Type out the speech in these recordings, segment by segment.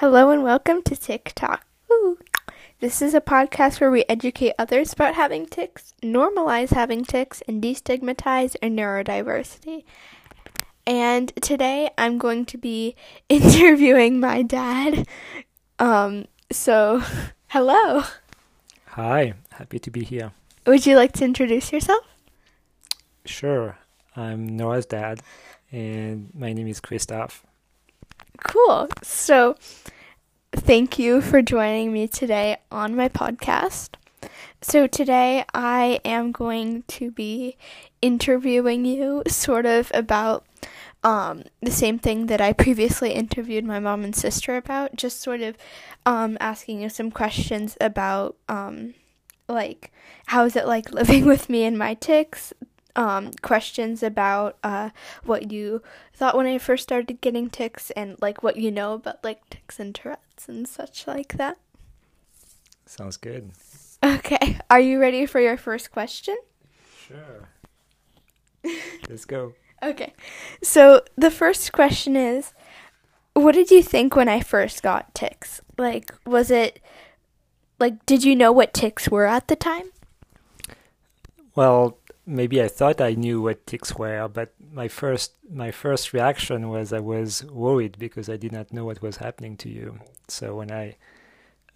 Hello and welcome to TikTok. Ooh. This is a podcast where we educate others about having tics, normalize having tics, and destigmatize our neurodiversity. And today I'm going to be interviewing my dad. Um, so, hello. Hi, happy to be here. Would you like to introduce yourself? Sure, I'm Noah's dad, and my name is Christoph. Cool. So, thank you for joining me today on my podcast. So, today I am going to be interviewing you sort of about um, the same thing that I previously interviewed my mom and sister about, just sort of um, asking you some questions about um, like how is it like living with me and my tics, um, questions about uh, what you thought when I first started getting tics and like what you know about like tics and Tourette's and such like that. Sounds good. Okay, are you ready for your first question? Sure. Let's go. Okay, so the first question is What did you think when I first got tics? Like, was it like, did you know what tics were at the time? Well, maybe I thought I knew what tics were, but my first my first reaction was I was worried because I did not know what was happening to you. So when I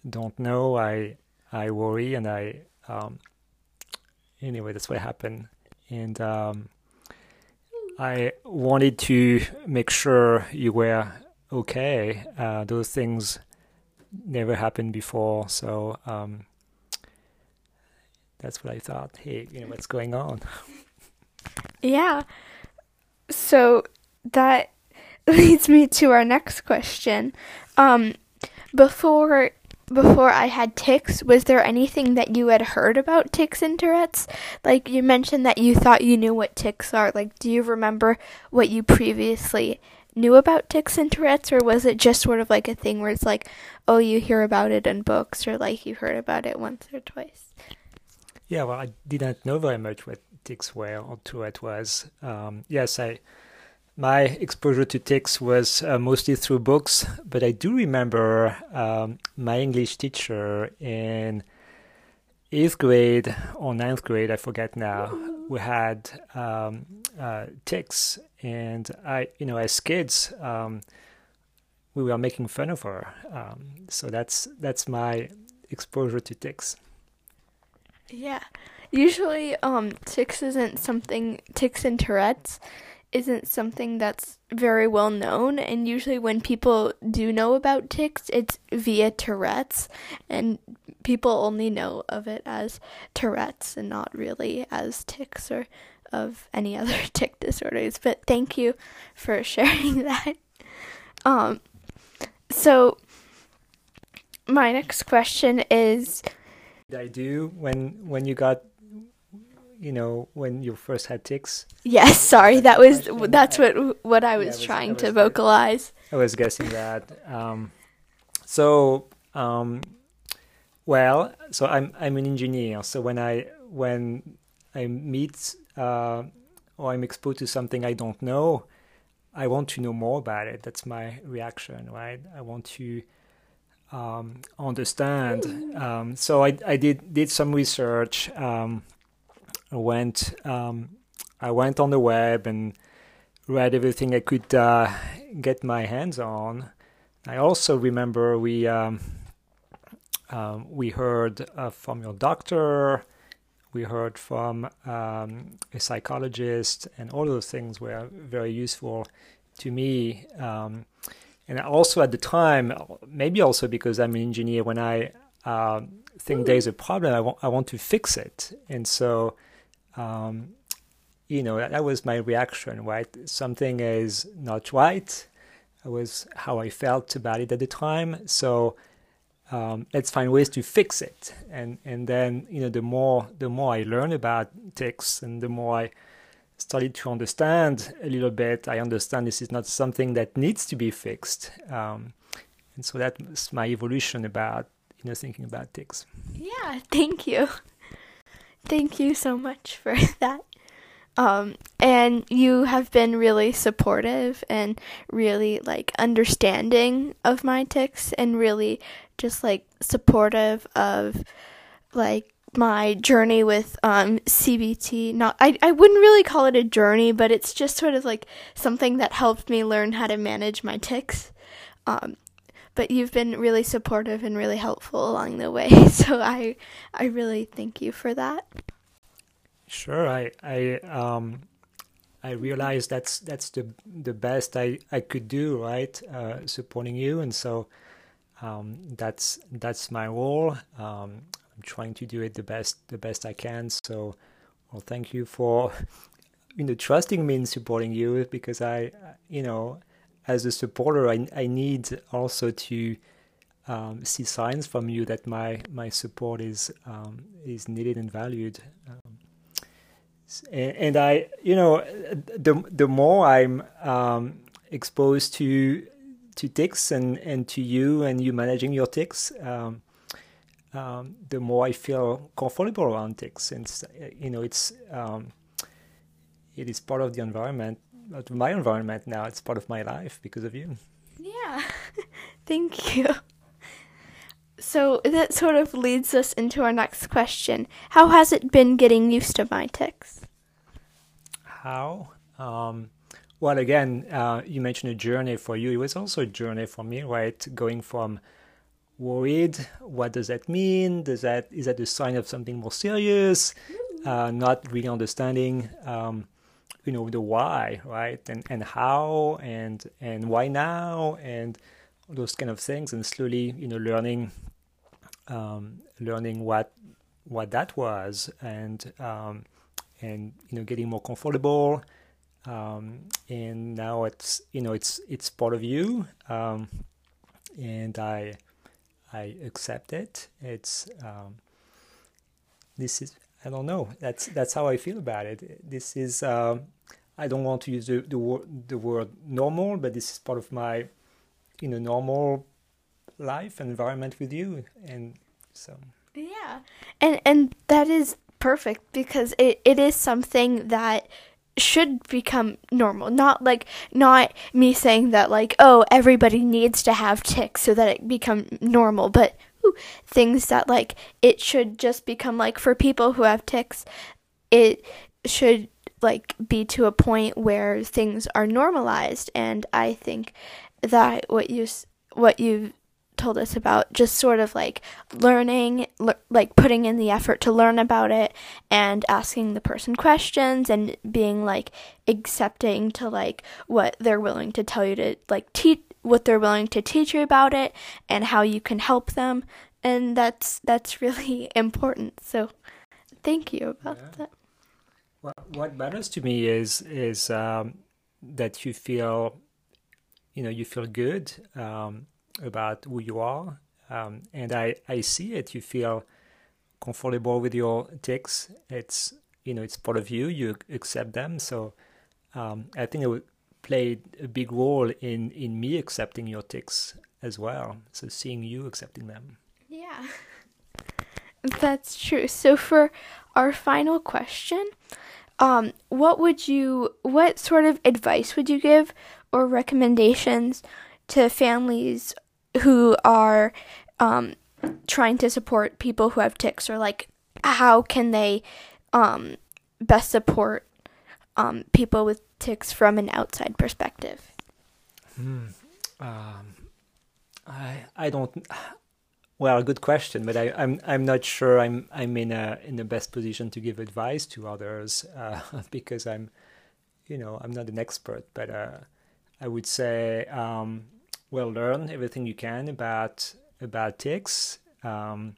don't know, I I worry and I um, anyway that's what happened, and um, I wanted to make sure you were okay. Uh, those things never happened before, so. Um, that's what I thought. Hey, you know what's going on? Yeah. So that leads me to our next question. Um, before before I had tics, was there anything that you had heard about tics and Tourette's? Like you mentioned that you thought you knew what tics are. Like, do you remember what you previously knew about tics and Tourette's, or was it just sort of like a thing where it's like, oh, you hear about it in books, or like you heard about it once or twice? Yeah, well, I didn't know very much what tics were or Tourette was. Um, yes, I my exposure to tics was uh, mostly through books, but I do remember um, my English teacher in eighth grade or ninth grade, I forget now, we had um, uh, tics, and I, you know, as kids, um, we were making fun of her. Um, so that's that's my exposure to tics. Yeah. Usually, um, tics isn't something, tics and Tourette's isn't something that's very well known. And usually, when people do know about tics, it's via Tourette's. And people only know of it as Tourette's and not really as tics or of any other tic disorders. But thank you for sharing that. Um, so, my next question is I do when when you got you know when you first had tics? Yes, sorry. That was that's what what I was, yeah, was trying I was, to vocalize. I was guessing that. Um, so um, well, so I'm I'm an engineer. So when I when I meet uh, or I'm exposed to something I don't know, I want to know more about it. That's my reaction, right? I want to um, understand. Um, so I, I did did some research. Um, I went um, I went on the web and read everything I could uh, get my hands on. I also remember we um, um, we heard uh, from your doctor. We heard from a psychologist, and all those things were very useful to me. And also at the time, maybe also because I'm an engineer, when I uh, think there's a problem, I want, I want to fix it. And so, um, you know, that, that, was my reaction, right? Something is not right. That was how I felt about it at the time. So um, let's find ways to fix it. And and then you know, the more the more I learn about tics, and the more I started to understand a little bit, I understand this is not something that needs to be fixed. Um, and so that's my evolution about you know thinking about tics. Yeah, thank you. Thank you so much for that. Um, and you have been really supportive and really like understanding of my tics and really just like supportive of like my journey with um, CBT. Not, I, I wouldn't really call it a journey, but it's just sort of like something that helped me learn how to manage my tics. Um, but you've been really supportive and really helpful along the way, so I I really thank you for that. Sure, I I um I realize that's that's the the best I I could do, right? Uh, supporting you, and so um, that's that's my role. Um, I'm trying to do it the best the best I can. So, well, thank you for you know trusting me and supporting you because I you know as a supporter I I need also to um, see signs from you that my my support is um, is needed and valued. Um, and, and, I you know the the more I'm um, exposed to to tics and and to you and you managing your tics um, um, the more I feel comfortable around tics. And you know, it's um, it is part of the environment, of my environment now. It's part of my life because of you. Yeah, thank you. So that sort of leads us into our next question. How has it been getting used to my tics? How? Um, well, again, uh, you mentioned a journey for you. It was also a journey for me, right? Going from worried. What does that mean? Does that is that a sign of something more serious? Uh, not really understanding, um, you know, the why, right, and and how, and and why now, and those kind of things, and slowly, you know, learning, um, learning what what that was, and um, and you know, getting more comfortable. Um, and now it's you know it's it's part of you um, and I I accept it. It's um, this is I don't know. That's that's how I feel about it. This is uh, I don't want to use the the word the word normal, but this is part of my you know normal life environment with you, and so yeah, and and that is perfect because it, it is something that should become normal. Not like not me saying that like oh everybody needs to have tics so that it become normal but ooh, things that like it should just become like for people who have tics it should like be to a point where things are normalized. And i think that what you what you told us about just sort of like learning le- like putting in the effort to learn about it and asking the person questions and being like accepting to like what they're willing to tell you to like teach what they're willing to teach you about it and how you can help them. And that's that's really important. So thank you about yeah. that. Well, what matters to me is is um, that you feel you know you feel good um, about who you are. Um, and I, I see it. You feel comfortable with your tics. It's you know it's part of you. You accept them. So um, I think it would played a big role in in me accepting your tics as well. So seeing you accepting them. Yeah, that's true. So for our final question, um, what would you what sort of advice would you give or recommendations to families who are um, trying to support people who have tics or like how can they um, best support um, people with tics from an outside perspective hmm. Um, I I don't well good question but I, I'm I'm not sure I'm I'm in a in the best position to give advice to others uh, because I'm you know I'm not an expert but uh, I would say um, well learn everything you can about about tics um,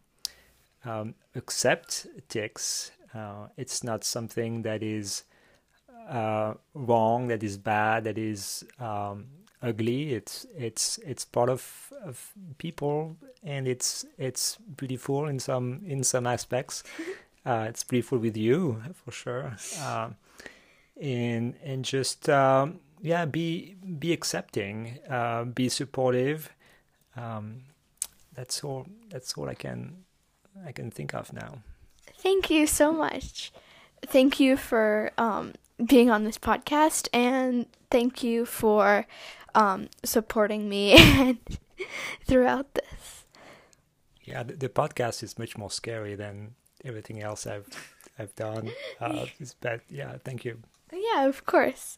um, accept tics. Uh, it's not something that is uh, wrong that is bad that is um, ugly. It's it's it's part of, of people and it's it's beautiful in some in some aspects. Uh, it's beautiful with you for sure. Uh, and and just um, yeah, be be accepting, uh, be supportive. Um, that's all. That's all I can I can think of now. Thank you so much. Thank you for um, being on this podcast, and thank you for um, supporting me throughout this. Yeah, the, the, podcast is much more scary than everything else I've I've done. Uh, but yeah, thank you. Yeah, of course.